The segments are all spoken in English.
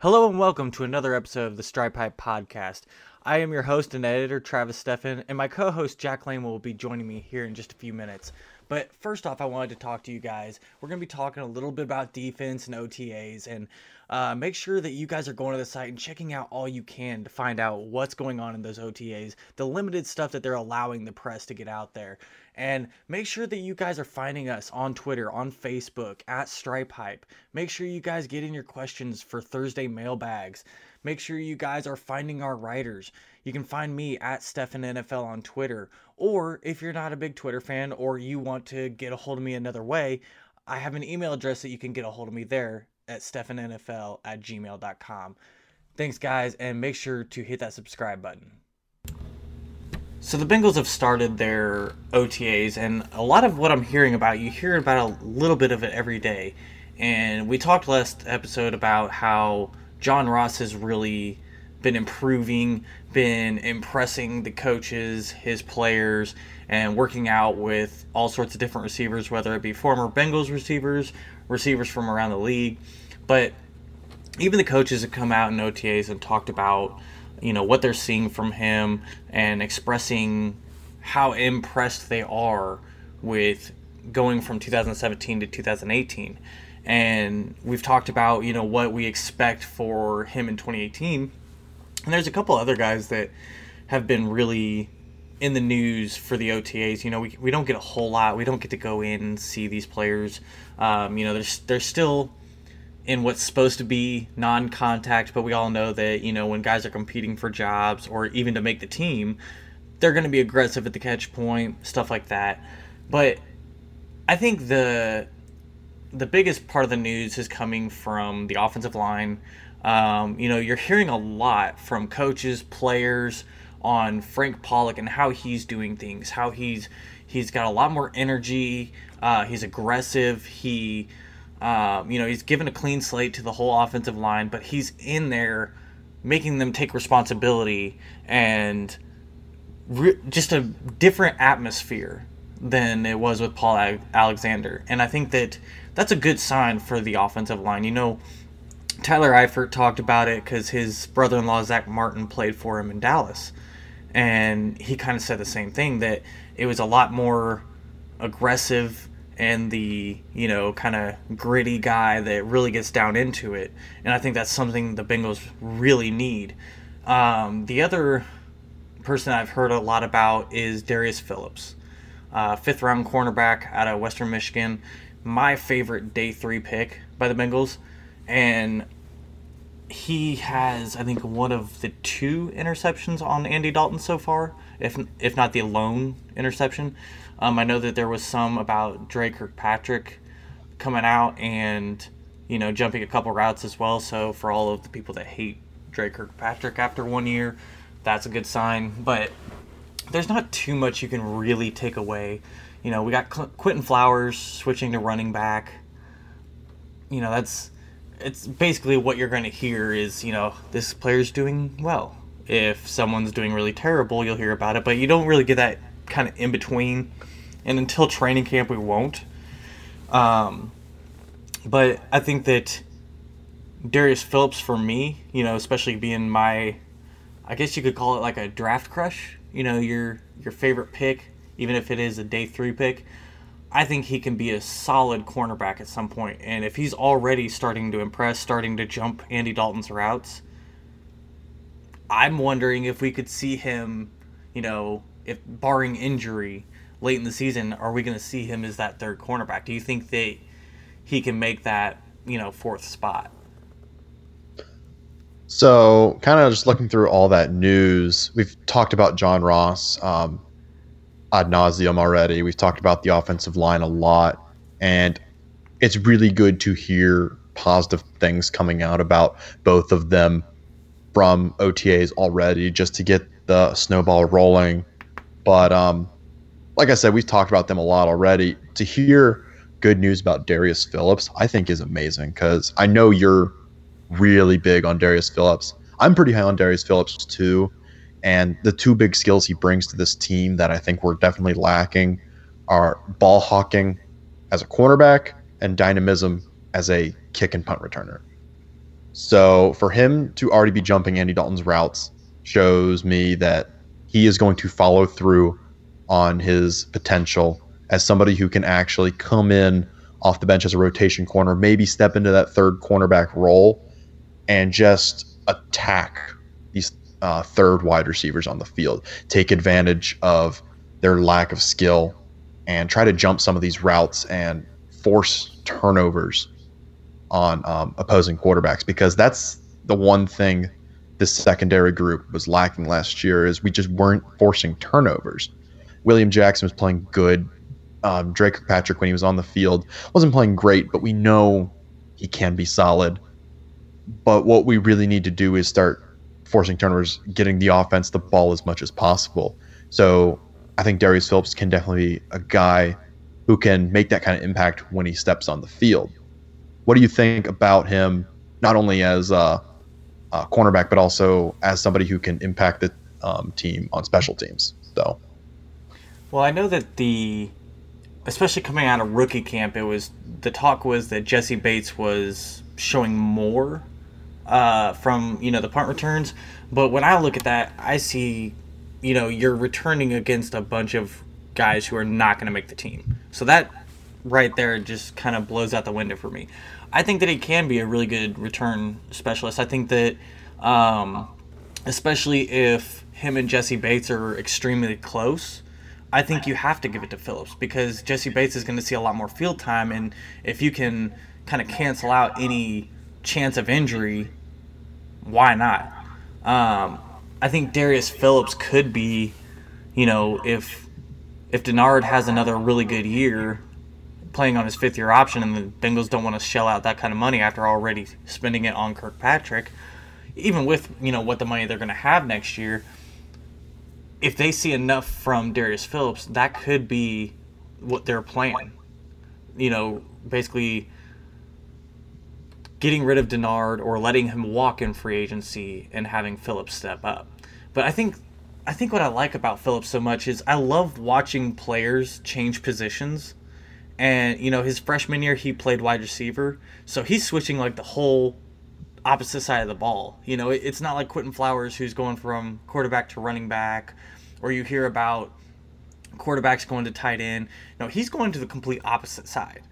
Hello and welcome to another episode of the Stripe Hype Podcast. I am your host and editor, Travis Steffen, and my co host, Jack Lane, will be joining me here in just a few minutes. But first off, I wanted to talk to you guys. We're going to be talking a little bit about defense and OTAs, and uh, make sure that you guys are going to the site and checking out all you can to find out what's going on in those OTAs, the limited stuff that they're allowing the press to get out there. And make sure that you guys are finding us on Twitter, on Facebook, at Stripe Hype. Make sure you guys get in your questions for Thursday mailbags. Make sure you guys are finding our writers. You can find me at Stefan NFL on Twitter. Or if you're not a big Twitter fan or you want to get a hold of me another way, I have an email address that you can get a hold of me there at stefanNFL at gmail.com. Thanks, guys, and make sure to hit that subscribe button. So the Bengals have started their OTAs, and a lot of what I'm hearing about, you hear about a little bit of it every day. And we talked last episode about how John Ross has really been improving, been impressing the coaches, his players, and working out with all sorts of different receivers, whether it be former Bengals receivers, receivers from around the league. But even the coaches have come out in OTAs and talked about you know what they're seeing from him and expressing how impressed they are with going from 2017 to 2018 and we've talked about you know what we expect for him in 2018 and there's a couple other guys that have been really in the news for the OTAs. You know, we, we don't get a whole lot. We don't get to go in and see these players. Um, you know, there's they're still in what's supposed to be non-contact, but we all know that you know when guys are competing for jobs or even to make the team, they're going to be aggressive at the catch point, stuff like that. But I think the the biggest part of the news is coming from the offensive line. Um, you know, you're hearing a lot from coaches, players on Frank Pollack and how he's doing things, how he's he's got a lot more energy. Uh, he's aggressive. He um, you know, he's given a clean slate to the whole offensive line, but he's in there making them take responsibility and re- just a different atmosphere than it was with Paul Alexander. And I think that that's a good sign for the offensive line. You know, Tyler Eifert talked about it because his brother in law, Zack Martin, played for him in Dallas. And he kind of said the same thing that it was a lot more aggressive and the you know kind of gritty guy that really gets down into it. And i think that's something the bengals really need. Um, the other person i've heard a lot about is darius phillips uh, fifth round cornerback out of western michigan. My favorite day three pick by the bengals and he has i think one of the two interceptions on andy dalton so far if if not the lone interception um, I know that there was some about Dre Kirkpatrick coming out and you know jumping a couple routes as well. So for all of the people that hate Dre Kirkpatrick after one year, that's a good sign. But there's not too much you can really take away. You know, we got Qu- Quinton Flowers switching to running back. You know, that's it's basically what you're going to hear is you know this player's doing well. If someone's doing really terrible, you'll hear about it, but you don't really get that kind of in between and until training camp we won't. Um, but I think that Darius Phillips for me, you know, especially being my, I guess you could call it like a draft crush. You know, your your favorite pick, even if it is a day three pick. I think he can be a solid cornerback at some point, and if he's already starting to impress, starting to jump Andy Dalton's routes, I'm wondering if we could see him, you know, if barring injury, late in the season, are we going to see him as that third cornerback? Do you think that he can make that you know fourth spot? So, kind of just looking through all that news, we've talked about John Ross um, ad nauseum already. We've talked about the offensive line a lot, and it's really good to hear positive things coming out about both of them from OTAs already, just to get the snowball rolling. But um, like I said, we've talked about them a lot already. To hear good news about Darius Phillips, I think is amazing because I know you're really big on Darius Phillips. I'm pretty high on Darius Phillips too. And the two big skills he brings to this team that I think we're definitely lacking are ball hawking as a cornerback and dynamism as a kick and punt returner. So for him to already be jumping Andy Dalton's routes shows me that he is going to follow through on his potential as somebody who can actually come in off the bench as a rotation corner, maybe step into that third cornerback role and just attack these uh, third wide receivers on the field, take advantage of their lack of skill, and try to jump some of these routes and force turnovers on um, opposing quarterbacks because that's the one thing this secondary group was lacking last year is we just weren't forcing turnovers. William Jackson was playing good. Um, Dre Kirkpatrick, when he was on the field, wasn't playing great, but we know he can be solid. But what we really need to do is start forcing turnovers, getting the offense the ball as much as possible. So I think Darius Phillips can definitely be a guy who can make that kind of impact when he steps on the field. What do you think about him, not only as a, a cornerback, but also as somebody who can impact the um, team on special teams, though? Well, I know that the, especially coming out of rookie camp, it was the talk was that Jessie Bates was showing more uh, from you know the punt returns. But when I look at that, I see, you know, you're returning against a bunch of guys who are not going to make the team. So that right there just kind of blows out the window for me. I think that he can be a really good return specialist. I think that, um, especially if him and Jessie Bates are extremely close, I think you have to give it to Phillips because Jessie Bates is going to see a lot more field time, and if you can kind of cancel out any chance of injury, why not? Um, I think Darius Phillips could be, you know, if if Dennard has another really good year playing on his fifth year option and the Bengals don't want to shell out that kind of money after already spending it on Kirkpatrick, even with, you know, what the money they're going to have next year, if they see enough from Darius Phillips, that could be what they're playing. You know, basically getting rid of Dennard or letting him walk in free agency and having Phillips step up. But I think I think what I like about Phillips so much is I love watching players change positions. And you know, his freshman year he played wide receiver, so he's switching like the whole opposite side of the ball. You know, it's not like Quinton Flowers who's going from quarterback to running back, or you hear about quarterbacks going to tight end. No, he's going to the complete opposite side.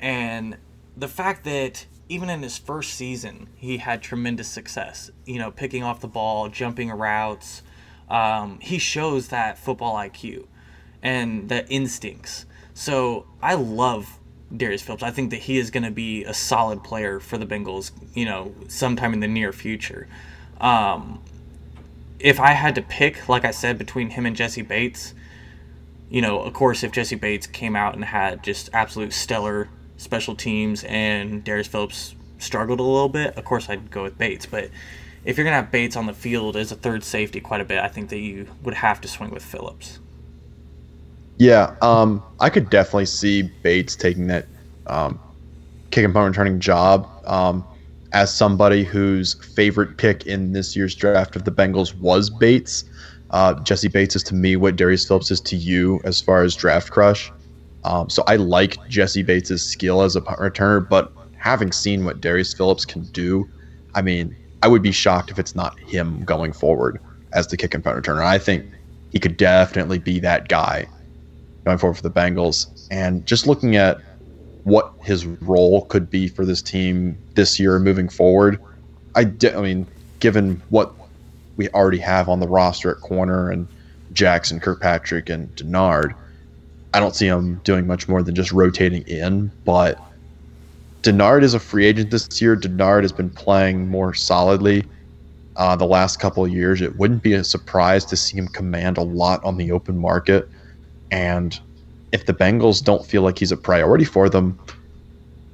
And the fact that even in his first season, he had tremendous success. You know, picking off the ball, jumping routes. Um, he shows that football IQ and the instincts. So I love Darius Phillips. I think that he is going to be a solid player for the Bengals. You know, sometime in the near future. Um, if I had to pick, like I said, between him and Jessie Bates, you know, of course, if Jessie Bates came out and had just absolute stellar special teams and Darius Phillips struggled a little bit, of course I'd go with Bates. But if you're gonna have Bates on the field as a third safety quite a bit, I think that you would have to swing with Phillips. Yeah, um, I could definitely see Bates taking that um, kick and punt returning job. Um, as somebody whose favorite pick in this year's draft of the Bengals was Bates, uh, Jessie Bates is to me what Darius Phillips is to you as far as draft crush. Um, so I like Jessie Bates' skill as a punt returner, but having seen what Darius Phillips can do, I mean, I would be shocked if it's not him going forward as the kick and punt returner. I think he could definitely be that guy going forward for the Bengals. And just looking at what his role could be for this team this year moving forward, I, de- I mean, given what we already have on the roster at corner and Jackson, Kirkpatrick, and Dennard – I don't see him doing much more than just rotating in. But Dennard is a free agent this year. Dennard has been playing more solidly uh, the last couple of years. It wouldn't be a surprise to see him command a lot on the open market. And if the Bengals don't feel like he's a priority for them,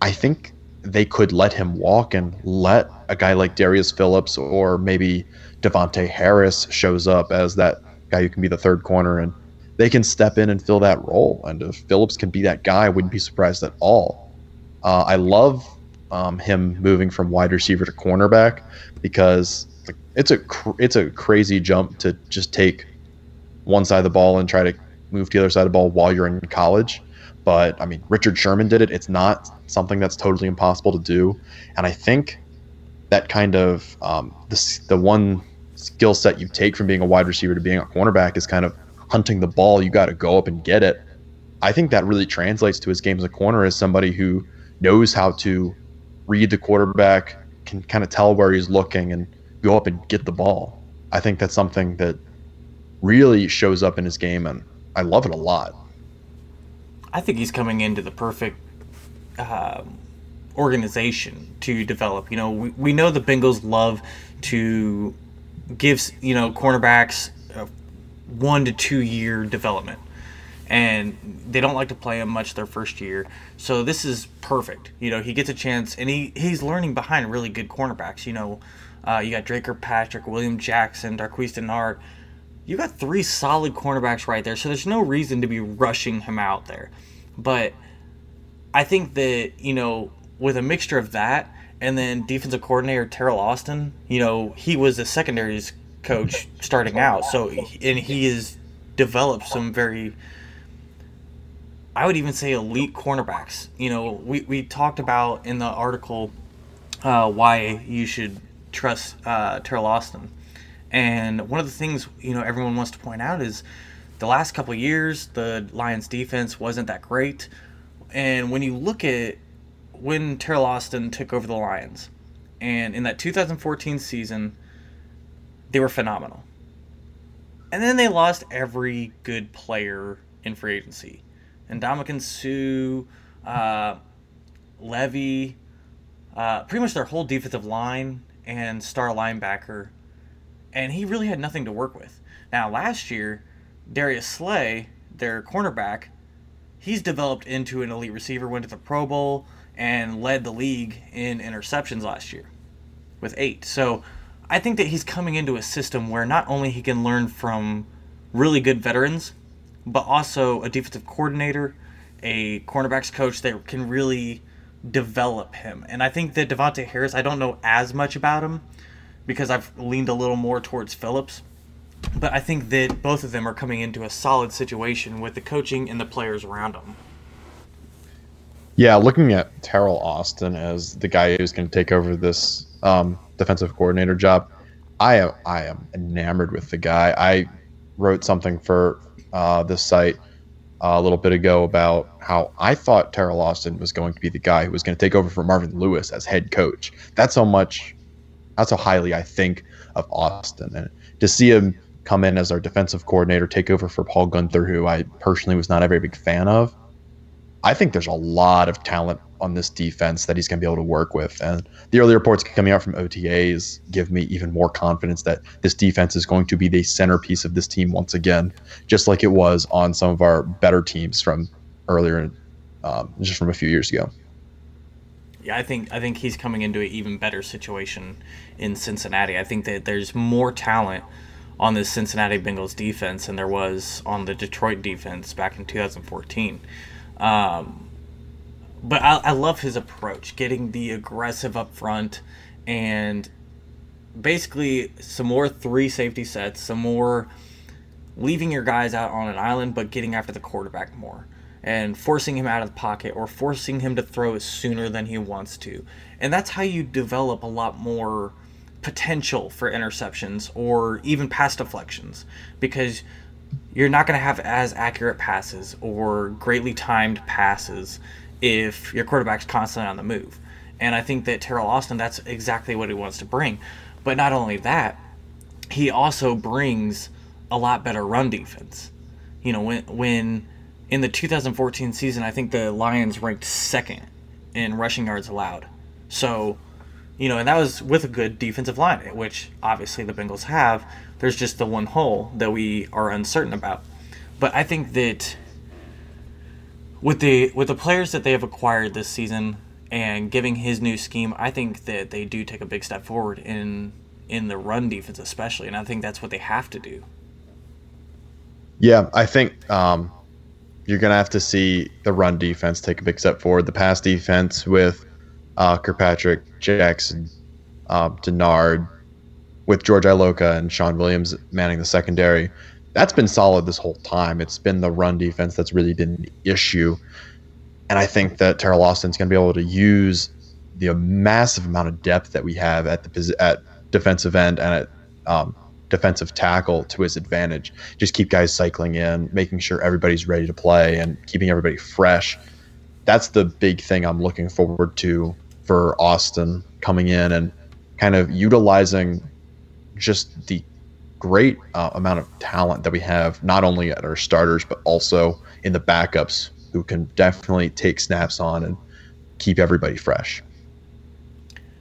I think they could let him walk and let a guy like Darius Phillips or maybe Davontae Harris shows up as that guy who can be the third corner and they can step in and fill that role. And if Phillips can be that guy, I wouldn't be surprised at all. Uh, I love um, him moving from wide receiver to cornerback because it's a cr- it's a crazy jump to just take one side of the ball and try to move to the other side of the ball while you're in college. But I mean, Richard Sherman did it. It's not something that's totally impossible to do. And I think that kind of um, the the one skill set you take from being a wide receiver to being a cornerback is kind of hunting the ball. You got to go up and get it. I think that really translates to his game as a corner as somebody who knows how to read the quarterback, can kind of tell where he's looking, and go up and get the ball. I think that's something that really shows up in his game, and I love it a lot. I think he's coming into the perfect uh, organization to develop. You know, we, we know the Bengals love to give, you know, cornerbacks one to two year development. And they don't like to play him much their first year. So this is perfect. You know, he gets a chance and he, he's learning behind really good cornerbacks. You know, uh, you got Dre Kirkpatrick, William Jackson, Darqueze Dennard. You got three solid cornerbacks right there. So there's no reason to be rushing him out there. But I think that, you know, with a mixture of that and then defensive coordinator Teryl Austin, you know, he was the secondaries coach starting out. So, and he has developed some very, I would even say, elite cornerbacks. You know, we, we talked about in the article uh, why you should trust uh, Teryl Austin. And one of the things, you know, everyone wants to point out is the last couple years, the Lions defense wasn't that great. And when you look at when Teryl Austin took over the Lions, and in that 2014 season, they were phenomenal. And then they lost every good player in free agency. And Ndamukong Suh, uh, Levy, uh, pretty much their whole defensive line and star linebacker. And he really had nothing to work with. Now, last year, Darius Slay, their cornerback, he's developed into an elite receiver, went to the Pro Bowl, and led the league in interceptions last year with eight. So I think that he's coming into a system where not only he can learn from really good veterans, but also a defensive coordinator, a cornerbacks coach that can really develop him. And I think that Davontae Harris, I don't know as much about him because I've leaned a little more towards Phillips. But I think that both of them are coming into a solid situation with the coaching and the players around them. Yeah, looking at Teryl Austin as the guy who's going to take over this um, defensive coordinator job. I am I am enamored with the guy. I wrote something for uh, this site uh, a little bit ago about how I thought Teryl Austin was going to be the guy who was going to take over for Marvin Lewis as head coach. That's how much, that's how highly I think of Austin, and to see him come in as our defensive coordinator, take over for Paul Gunther, who I personally was not a very big fan of. I think there's a lot of talent on this defense that he's going to be able to work with. And the early reports coming out from OTAs give me even more confidence that this defense is going to be the centerpiece of this team once again, just like it was on some of our better teams from earlier, um, just from a few years ago. Yeah, I think I think he's coming into an even better situation in Cincinnati. I think that there's more talent on this Cincinnati Bengals defense than there was on the Detroit defense back in 2014. Um, but I, I love his approach, getting the aggressive up front and basically some more three safety sets, some more leaving your guys out on an island, but getting after the quarterback more and forcing him out of the pocket or forcing him to throw it sooner than he wants to. And that's how you develop a lot more potential for interceptions or even pass deflections because you're not going to have as accurate passes or greatly timed passes if your quarterback's constantly on the move. And I think that Teryl Austin, that's exactly what he wants to bring. But not only that, he also brings a lot better run defense. You know, when when in the 2014 season, I think the Lions ranked second in rushing yards allowed. So, you know, and that was with a good defensive line, which obviously the Bengals have. There's just the one hole that we are uncertain about. But I think that with the with the players that they have acquired this season and giving his new scheme, I think that they do take a big step forward in in the run defense especially, and I think that's what they have to do. Yeah, I think um, you're gonna have to see the run defense take a big step forward. The pass defense with uh, Kirkpatrick, Jackson, uh, Dennard, with George Iloka and Shawn Williams manning the secondary, that's been solid this whole time. It's been the run defense that's really been the issue. And I think that Teryl Austin's going to be able to use the massive amount of depth that we have at the at defensive end and at um, defensive tackle to his advantage. Just keep guys cycling in, making sure everybody's ready to play, and keeping everybody fresh. That's the big thing I'm looking forward to for Austin coming in and kind of utilizing just the great uh, amount of talent that we have, not only at our starters, but also in the backups who can definitely take snaps on and keep everybody fresh.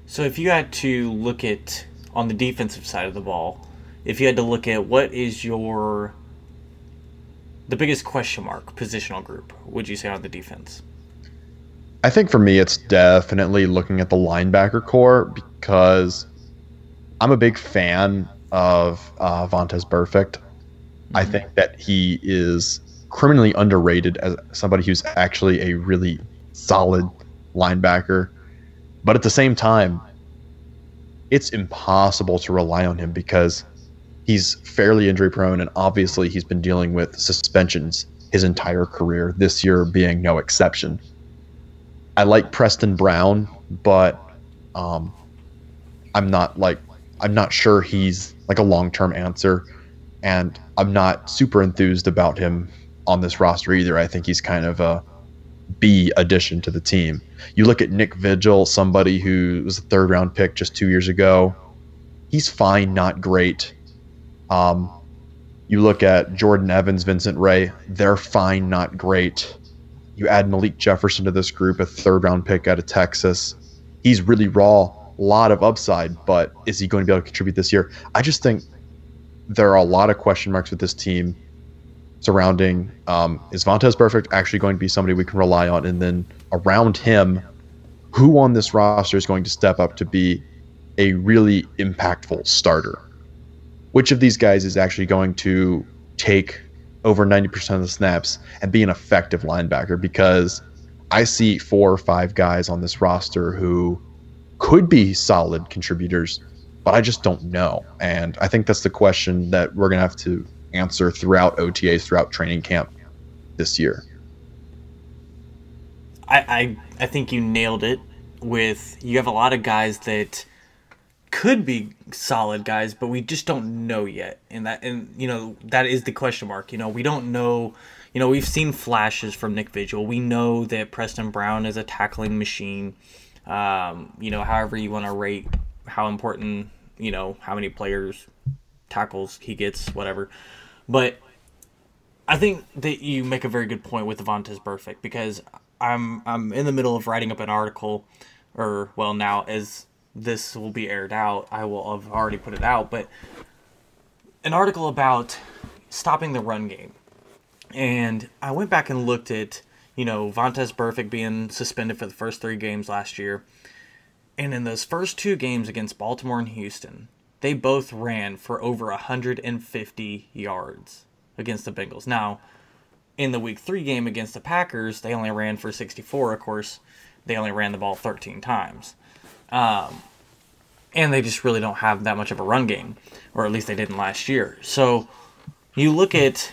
So if you had to look at on the defensive side of the ball, if you had to look at what is your the biggest question mark positional group, would you say on the defense? I think for me, it's definitely looking at the linebacker core because I'm a big fan of uh, Vontaze Burfict. Mm-hmm. I think that he is criminally underrated as somebody who's actually a really solid linebacker. But at the same time, it's impossible to rely on him because he's fairly injury prone and obviously he's been dealing with suspensions his entire career, this year being no exception. I like Preston Brown, but um, I'm not like I'm not sure he's like a long term answer, and I'm not super enthused about him on this roster either. I think he's kind of a B addition to the team. You look at Nick Vigil, somebody who was a third round pick just two years ago. He's fine, not great. Um, you look at Jordan Evans, Vincent Rey, they're fine, not great. You add Malik Jefferson to this group, a third round pick out of Texas. He's really raw, a lot of upside, but is he going to be able to contribute this year? I just think there are a lot of question marks with this team surrounding um, is Vontaze Burfict actually going to be somebody we can rely on? And then around him, who on this roster is going to step up to be a really impactful starter? Which of these guys is actually going to take over 90% of the snaps and be an effective linebacker? Because I see four or five guys on this roster who could be solid contributors, but I just don't know. And I think that's the question that we're going to have to answer throughout OTAs, throughout training camp this year. I, I I think you nailed it. With you have a lot of guys that could be solid guys, but we just don't know yet. And that and you know that is the question mark. You know we don't know. You know we've seen flashes from Nick Vigil. We know that Preston Brown is a tackling machine. Um, you know, however you want to rate how important you know how many players tackles he gets, whatever. But I think that you make a very good point with Vontaze Burfict because I'm I'm in the middle of writing up an article, or well now as this will be aired out, I will have already put it out, but an article about stopping the run game. And I went back and looked at, you know, Vontaze Burfict being suspended for the first three games last year. And in those first two games against Baltimore and Houston, they both ran for over 150 yards against the Bengals. Now, in the week three game against the Packers, they only ran for 64. Of course, they only ran the ball 13 times. Um, and they just really don't have that much of a run game, or at least they didn't last year. So you look at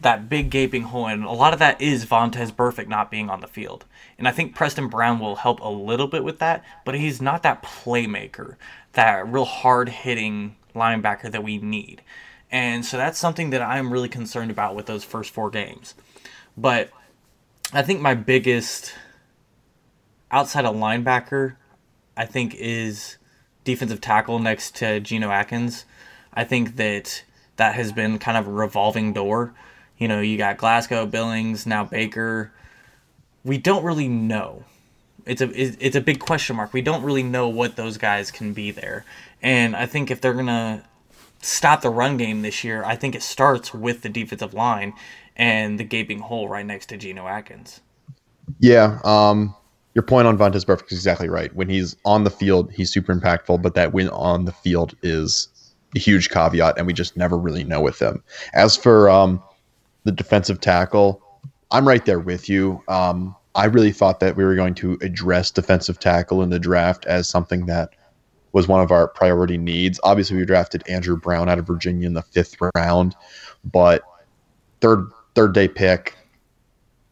that big gaping hole, and a lot of that is Vontaze Burfict not being on the field. And I think Preston Brown will help a little bit with that, but he's not that playmaker that real hard hitting linebacker that we need. And so that's something that I'm really concerned about with those first four games. But I think my biggest outside of linebacker, I think, is defensive tackle next to Geno Atkins. I think that that has been kind of a revolving door. You know, you got Glasgow, Billings, now Baker. We don't really know it's a it's a big question mark. We don't really know what those guys can be there, and I think if they're gonna stop the run game this year, I think it starts with the defensive line and the gaping hole right next to Geno Atkins. Yeah, um, your point on Vontaze Burfict is exactly right. When he's on the field, he's super impactful, but that win on the field is a huge caveat, and we just never really know with him. As for um, the defensive tackle, I'm right there with you. Um, I really thought that we were going to address defensive tackle in the draft as something that was one of our priority needs. Obviously, we drafted Andrew Brown out of Virginia in the fifth round, but third third day pick,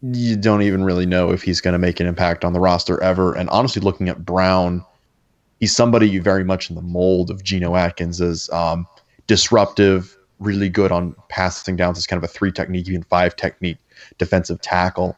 you don't even really know if he's going to make an impact on the roster ever. And honestly, looking at Brown, he's somebody you very much in the mold of Geno Atkins as um, disruptive, really good on passing downs as kind of a three technique, even five technique defensive tackle.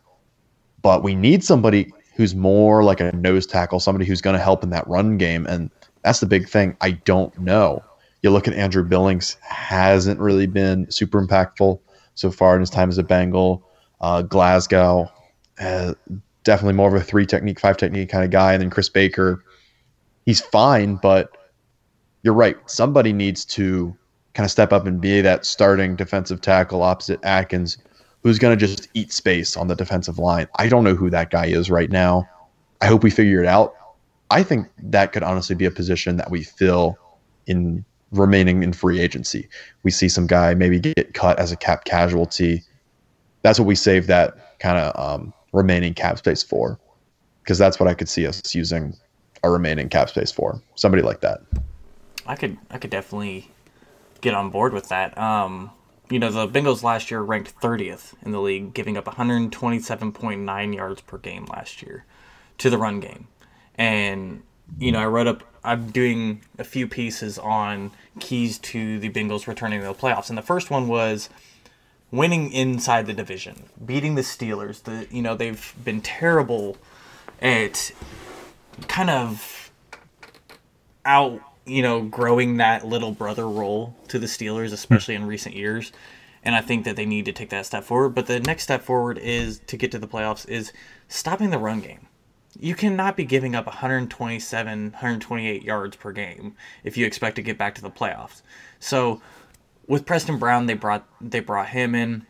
But we need somebody who's more like a nose tackle, somebody who's going to help in that run game. And that's the big thing. I don't know. You look at Andrew Billings, hasn't really been super impactful so far in his time as a Bengal. Uh, Glasgow, uh, definitely more of a three technique, five technique kind of guy. And then Chris Baker, he's fine, but you're right. Somebody needs to kind of step up and be that starting defensive tackle opposite Atkins, who's going to just eat space on the defensive line. I don't know who that guy is right now. I hope we figure it out. I think that could honestly be a position that we fill in remaining in free agency. We see some guy maybe get cut as a cap casualty. That's what we save that kind of um, remaining cap space for, because that's what I could see us using our remaining cap space for. Somebody like that. I could I could definitely get on board with that. Um, you know, the Bengals last year ranked 30th in the league, giving up 127.9 yards per game last year to the run game. And you know, I wrote up. I'm doing a few pieces on keys to the Bengals returning to the playoffs, and the first one was winning inside the division, beating the Steelers. The you know they've been terrible at kind of out you know growing that little brother role to the Steelers, especially in recent years. And I think that they need to take that step forward. But the next step forward is to get to the playoffs is stopping the run game you cannot be giving up 127, 128 yards per game if you expect to get back to the playoffs. So with Preston Brown, they brought they brought him in,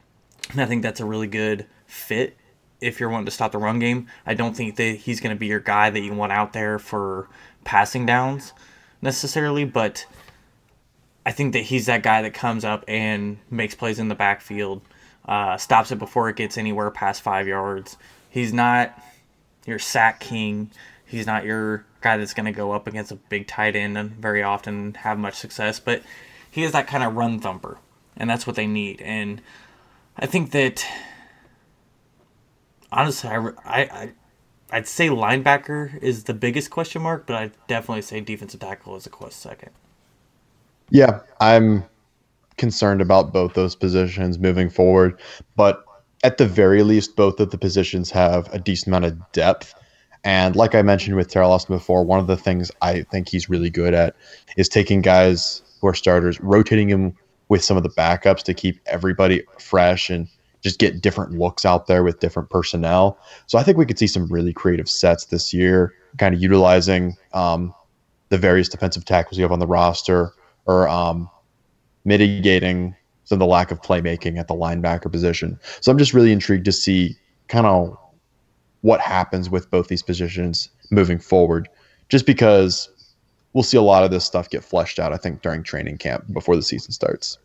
and I think that's a really good fit if you're wanting to stop the run game. I don't think that he's going to be your guy that you want out there for passing downs necessarily, but I think that he's that guy that comes up and makes plays in the backfield, uh, stops it before it gets anywhere past five yards. He's not your sack king. He's not your guy that's going to go up against a big tight end and very often have much success, but he is that kind of run thumper, and that's what they need. And I think that honestly, I, I, I would say linebacker is the biggest question mark, but I'd definitely say defensive tackle is a close second. Yeah, I'm concerned about both those positions moving forward, but at the very least, both of the positions have a decent amount of depth. And like I mentioned with Teryl Austin before, one of the things I think he's really good at is taking guys who are starters, rotating them with some of the backups to keep everybody fresh and just get different looks out there with different personnel. So I think we could see some really creative sets this year, kind of utilizing um, the various defensive tackles you have on the roster or um, mitigating some of the lack of playmaking at the linebacker position. So I'm just really intrigued to see kind of what happens with both these positions moving forward, just because we'll see a lot of this stuff get fleshed out, I think, during training camp before the season starts.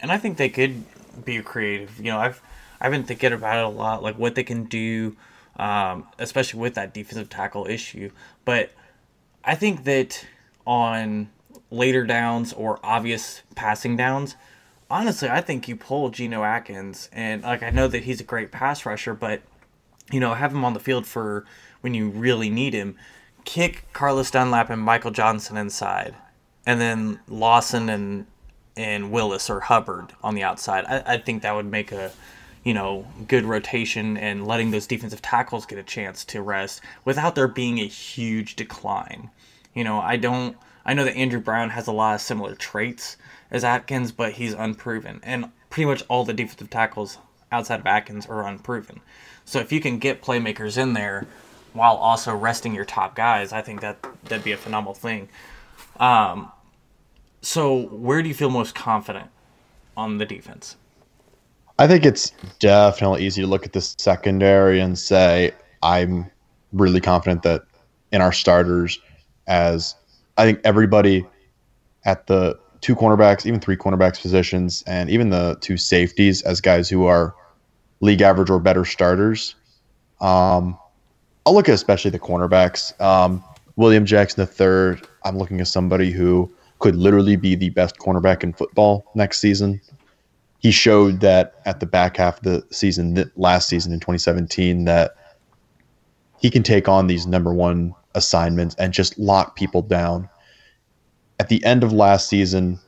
And I think they could be creative. You know, I've I've been thinking about it a lot, like what they can do, um, especially with that defensive tackle issue. But I think that on later downs or obvious passing downs, honestly, I think you pull Geno Atkins, and like I know that he's a great pass rusher, but you know, have him on the field for when you really need him. Kick Carlos Dunlap and Michael Johnson inside, and then Lawson and and Willis or Hubbard on the outside. I, I think that would make a you know good rotation and letting those defensive tackles get a chance to rest without there being a huge decline. You know, I don't. I know that Andrew Brown has a lot of similar traits, as Atkins, but he's unproven. And pretty much all the defensive tackles outside of Atkins are unproven. So if you can get playmakers in there while also resting your top guys, I think that that'd be a phenomenal thing. Um, so where do you feel most confident on the defense? I think it's definitely easy to look at the secondary and say I'm really confident that in our starters, as I think everybody at the two cornerbacks, even three cornerbacks positions, and even the two safeties as guys who are league average or better starters. Um, I'll look at especially the cornerbacks. Um, William Jackson III, I'm looking at somebody who could literally be the best cornerback in football next season. he showed that at the back half of the season, last season in 2017, that he can take on these number one assignments and just lock people down. At the end of last season,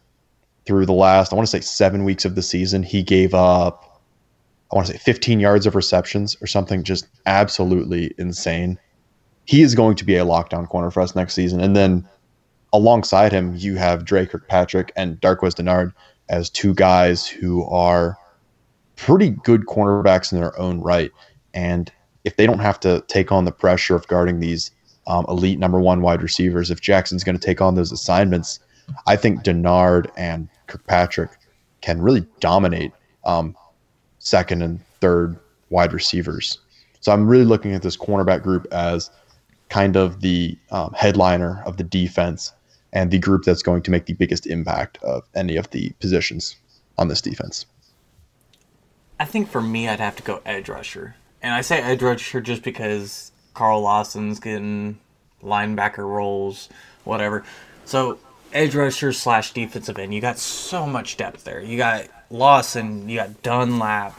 through the last, I want to say seven weeks of the season, he gave up, I want to say 15 yards of receptions or something just absolutely insane. He is going to be a lockdown corner for us next season. And then alongside him, you have Dre Kirkpatrick and Darqueze Dennard as two guys who are pretty good cornerbacks in their own right. And if they don't have to take on the pressure of guarding these um, elite number one wide receivers, if Jackson's going to take on those assignments, I think Dennard and Kirkpatrick can really dominate um, second and third wide receivers. So I'm really looking at this cornerback group as kind of the um, headliner of the defense and the group that's going to make the biggest impact of any of the positions on this defense. I think for me, I'd have to go edge rusher. And I say edge rusher just because Carl Lawson's getting linebacker roles, whatever. So edge rusher slash defensive end, you got so much depth there. You got Lawson, you got Dunlap.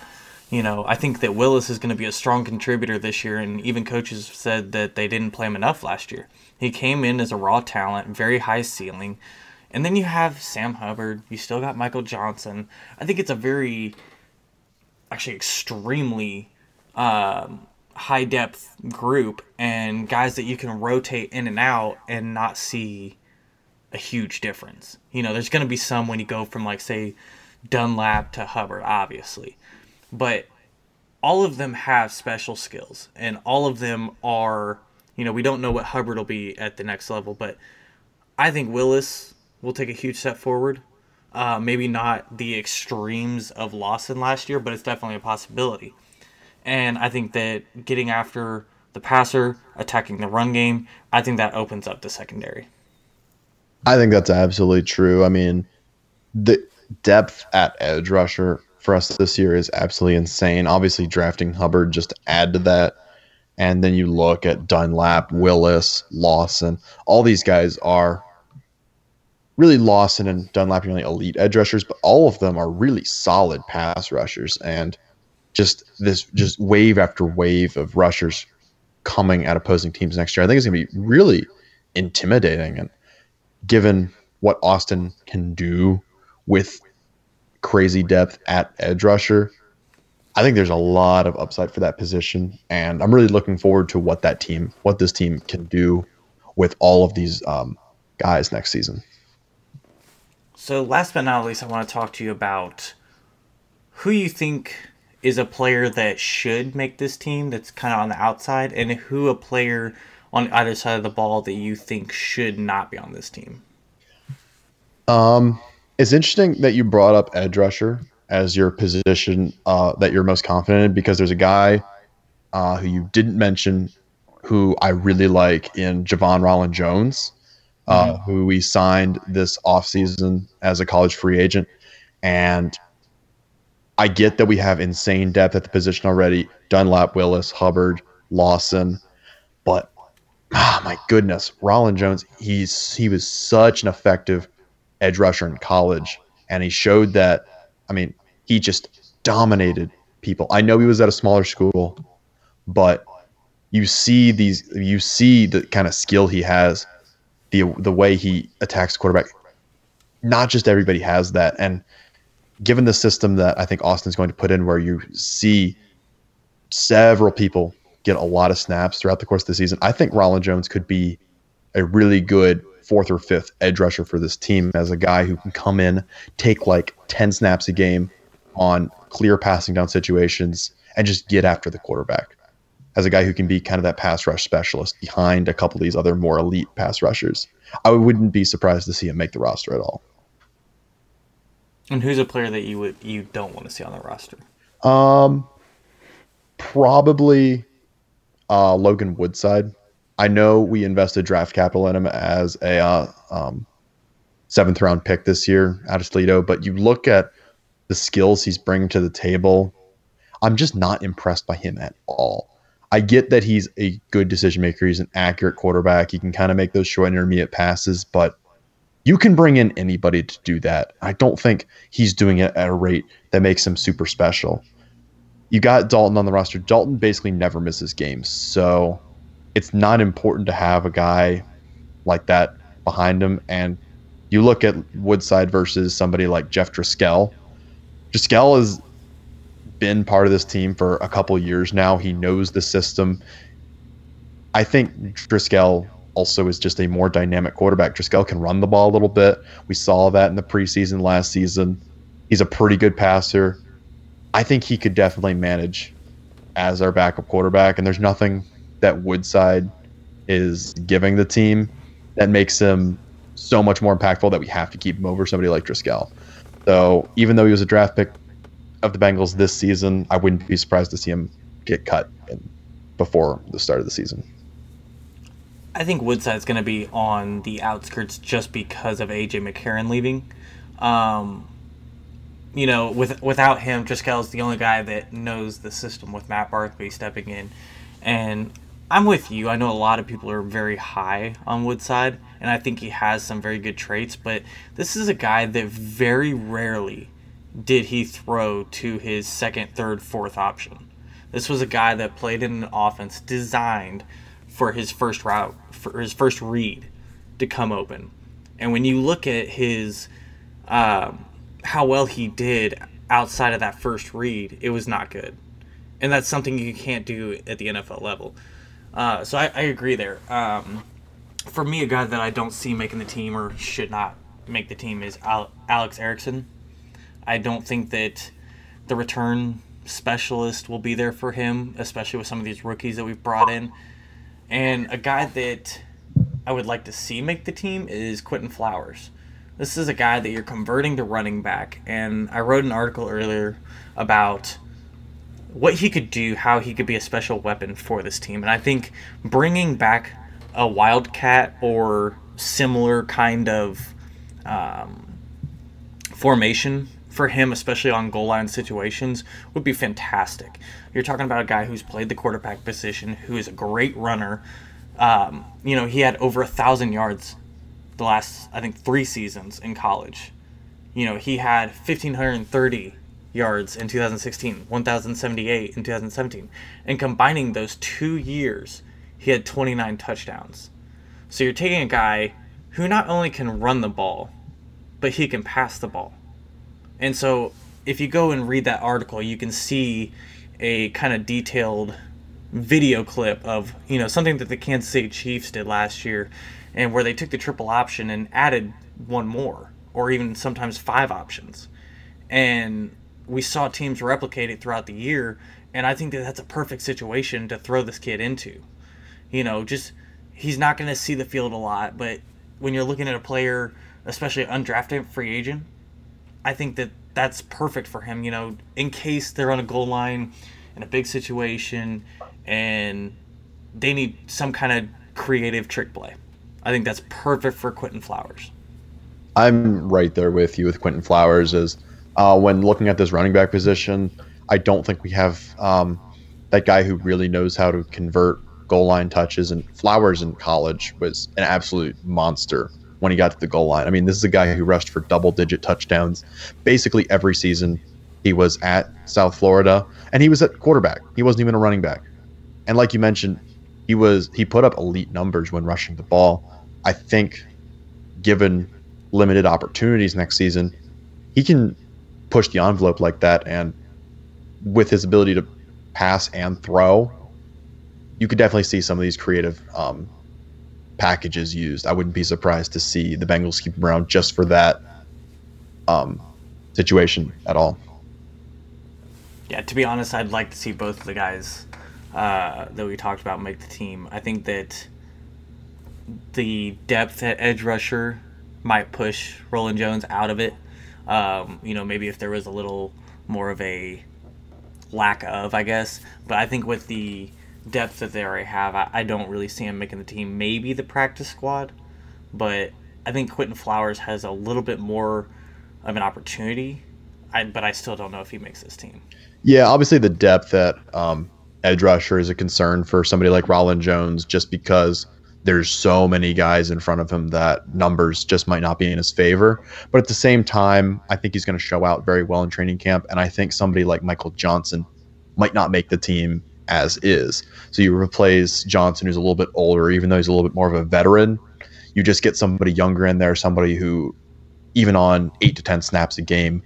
You know, I think that Willis is going to be a strong contributor this year, and even coaches said that they didn't play him enough last year. He came in as a raw talent, very high ceiling. And then you have Sam Hubbard. You still got Michael Johnson. I think it's a very, actually, extremely um, high depth group and guys that you can rotate in and out and not see a huge difference. You know, there's going to be some when you go from, like, say, Dunlap to Hubbard, obviously. But all of them have special skills and all of them are you know, we don't know what Hubbard will be at the next level, but I think Willis will take a huge step forward. Uh, maybe not the extremes of Lawson last year, but it's definitely a possibility. And I think that getting after the passer, attacking the run game, I think that opens up the secondary. I think that's absolutely true. I mean, the depth at edge rusher for us this year is absolutely insane. Obviously, drafting Hubbard just add to that and then you look at Dunlap, Willis, Lawson. All these guys are really Lawson and Dunlap are really elite edge rushers, but all of them are really solid pass rushers. And just this just wave after wave of rushers coming at opposing teams next year. I think it's gonna be really intimidating. And given what Austin can do with crazy depth at edge rusher, I think there's a lot of upside for that position, and I'm really looking forward to what that team, what this team can do with all of these um, guys next season. So, last but not least, I want to talk to you about who you think is a player that should make this team that's kind of on the outside, and who a player on either side of the ball that you think should not be on this team. Um, it's interesting that you brought up edge rusher as your position uh, that you're most confident in because there's a guy uh, who you didn't mention who I really like in Javon Rollin Jones, uh, mm-hmm. who we signed this offseason as a college free agent. And I get that we have insane depth at the position already Dunlap, Willis, Hubbard, Lawson. But oh my goodness, Rollin Jones, he's he was such an effective edge rusher in college. And he showed that I mean, he just dominated people. I know he was at a smaller school, but you see these you see the kind of skill he has, the the way he attacks quarterback. Not just everybody has that, and given the system that I think Austin's going to put in, where you see several people get a lot of snaps throughout the course of the season, I think Rollin Jones could be a really good fourth or fifth edge rusher for this team as a guy who can come in, take like 10 snaps a game on clear passing down situations, and just get after the quarterback. As a guy who can be kind of that pass rush specialist behind a couple of these other more elite pass rushers, I wouldn't be surprised to see him make the roster at all. And who's a player that you would you don't want to see on the roster? Um, probably uh, Logan Woodside. I know we invested draft capital in him as a uh, um, seventh round pick this year out of Toledo, but you look at the skills he's bringing to the table. I'm just not impressed by him at all. I get that he's a good decision maker. He's an accurate quarterback. He can kind of make those short intermediate passes, but You can bring in anybody to do that. I don't think he's doing it at a rate that makes him super special. You got Dalton on the roster. Dalton basically never misses games. So it's not important to have a guy like that behind him. And you look at Woodside versus somebody like Jeff Driskel. Driskel has been part of this team for a couple years now. He knows the system. I think Driskel also is just a more dynamic quarterback. Driskel can run the ball a little bit. We saw that in the preseason last season. He's a pretty good passer. I think he could definitely manage as our backup quarterback, and there's nothing that Woodside is giving the team that makes him so much more impactful that we have to keep him over somebody like Driskel. So even though he was a draft pick of the Bengals this season, I wouldn't be surprised to see him get cut before the start of the season. I think Woodside's going to be on the outskirts just because of AJ McCarron leaving. Um, you know, with without him, Driskel's the only guy that knows the system with Matt Barkley stepping in. And I'm with you. I know a lot of people are very high on Woodside, and I think he has some very good traits, but this is a guy that very rarely did he throw to his second, third, fourth option. This was a guy that played in an offense designed for his first route, for his first read to come open. And when you look at his um, how well he did outside of that first read, it was not good. And that's something you can't do at the NFL level. Uh, so I, I, agree there. Um, for me, a guy that I don't see making the team or should not make the team is Alex Erickson. I don't think that the return specialist will be there for him, especially with some of these rookies that we've brought in. And a guy that I would like to see make the team is Quinton Flowers. This is a guy that you're converting to running back, and I wrote an article earlier about what he could do, how he could be a special weapon for this team. And I think bringing back a Wildcat or similar kind of um, formation for him, especially on goal line situations, would be fantastic. You're talking about a guy who's played the quarterback position, who is a great runner. Um, you know, he had over a thousand yards the last I think three seasons in college. You know, he had 1530 yards in 2016, 1078 in 2017, and combining those two years, he had 29 touchdowns. So you're taking a guy who not only can run the ball, but he can pass the ball. And so if you go and read that article, you can see a kind of detailed video clip of, you know, something that the Kansas City Chiefs did last year and where they took the triple option and added one more or even sometimes five options. And we saw teams replicate it throughout the year, and I think that that's a perfect situation to throw this kid into. You know, just he's not going to see the field a lot, but when you're looking at a player, especially undrafted free agent, I think that that's perfect for him, you know, in case they're on a goal line in a big situation and they need some kind of creative trick play. I think that's perfect for Quinton Flowers. I'm right there with you with Quinton Flowers. As uh, when looking at this running back position, I don't think we have um, that guy who really knows how to convert goal line touches. And Flowers in college was an absolute monster when he got to the goal line. I mean, this is a guy who rushed for double digit touchdowns basically every season he was at South Florida, and he was at quarterback. He wasn't even a running back. And like you mentioned, he was he put up elite numbers when rushing the ball. I think, given limited opportunities next season, he can push the envelope like that. And with his ability to pass and throw, you could definitely see some of these creative um, packages used. I wouldn't be surprised to see the Bengals keep him around just for that um, situation at all. Yeah, to be honest, I'd like to see both of the guys uh, that we talked about make the team. I think that the depth at edge rusher might push Rolland-Jones out of it. Um, you know, maybe if there was a little more of a lack of, I guess. But I think with the depth that they already have, I, I don't really see him making the team. Maybe the practice squad, but I think Quinton Flowers has a little bit more of an opportunity. I, but I still don't know if he makes this team. Yeah, obviously the depth at um, edge rusher is a concern for somebody like Rolland-Jones, just because there's so many guys in front of him that numbers just might not be in his favor. But at the same time, I think he's going to show out very well in training camp. And I think somebody like Michael Johnson might not make the team as is. So you replace Johnson, who's a little bit older, even though he's a little bit more of a veteran. You just get somebody younger in there, somebody who, even on eight to 10 snaps a game,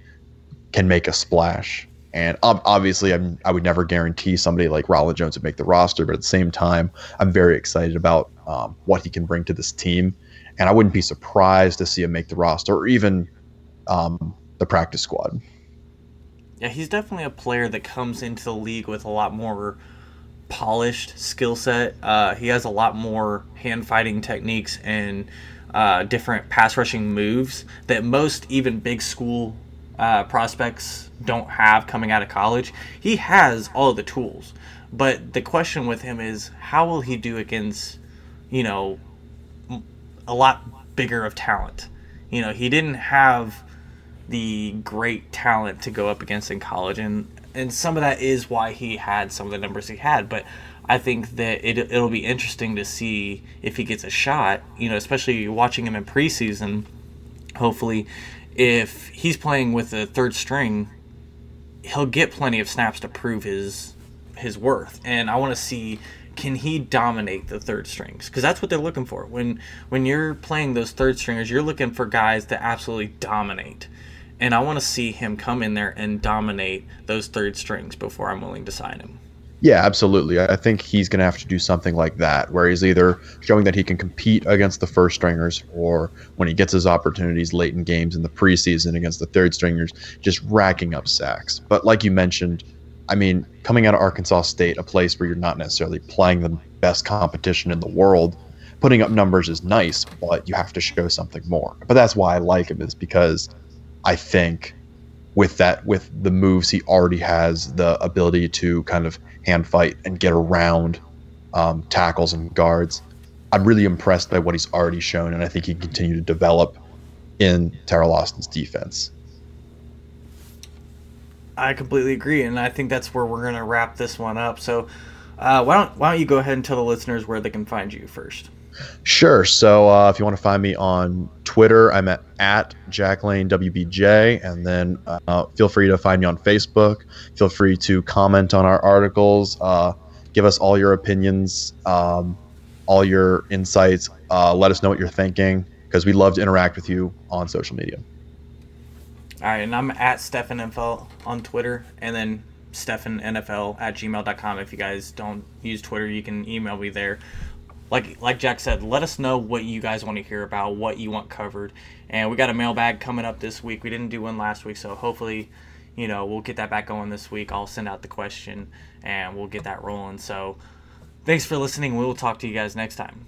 can make a splash. And obviously, I'm, I would never guarantee somebody like Rolland-Jones would make the roster, but at the same time, I'm very excited about um, what he can bring to this team. And I wouldn't be surprised to see him make the roster or even um, the practice squad. Yeah, he's definitely a player that comes into the league with a lot more polished skill set. Uh, he has a lot more hand fighting techniques and uh, different pass rushing moves that most even big school uh, prospects don't have coming out of college. He has all the tools, but the question with him is how will he do against, you know, a lot bigger of talent. You know, he didn't have the great talent to go up against in college, and and some of that is why he had some of the numbers he had. But I think that it it'll be interesting to see if he gets a shot. You know, especially watching him in preseason. Hopefully, if he's playing with a third string, he'll get plenty of snaps to prove his his worth. And I want to see can he dominate the third strings because that's what they're looking for when when you're playing those third stringers you're looking for guys to absolutely dominate and i want to see him come in there and dominate those third strings before i'm willing to sign him yeah, absolutely. I think he's going to have to do something like that, where he's either showing that he can compete against the first stringers, or when he gets his opportunities late in games in the preseason against the third stringers, just racking up sacks. But like you mentioned, I mean, coming out of Arkansas State, a place where you're not necessarily playing the best competition in the world, putting up numbers is nice, but you have to show something more. But that's why I like him, is because I think with that with the moves he already has the ability to kind of hand fight and get around um, tackles and guards. I'm really impressed by what he's already shown, and I think he can continue to develop in Teryl Austin's defense. I completely agree, and I think that's where we're going to wrap this one up. So, uh, why don't why don't you go ahead and tell the listeners where they can find you first? Sure. So uh, if you want to find me on Twitter, I'm at, at JackLaneWBJ. And then uh, feel free to find me on Facebook. Feel free to comment on our articles. Uh, give us all your opinions, um, all your insights. Uh, let us know what you're thinking because we love to interact with you on social media. All right. And I'm at StefanNFL on Twitter. And then StefanNFL at gmail.com. If you guys don't use Twitter, you can email me there like like Jack said, let us know what you guys want to hear about, what you want covered. And we got a mailbag coming up this week. We didn't do one last week, so hopefully, you know, we'll get that back going this week. I'll send out the question and we'll get that rolling. So, thanks for listening. We'll talk to you guys next time.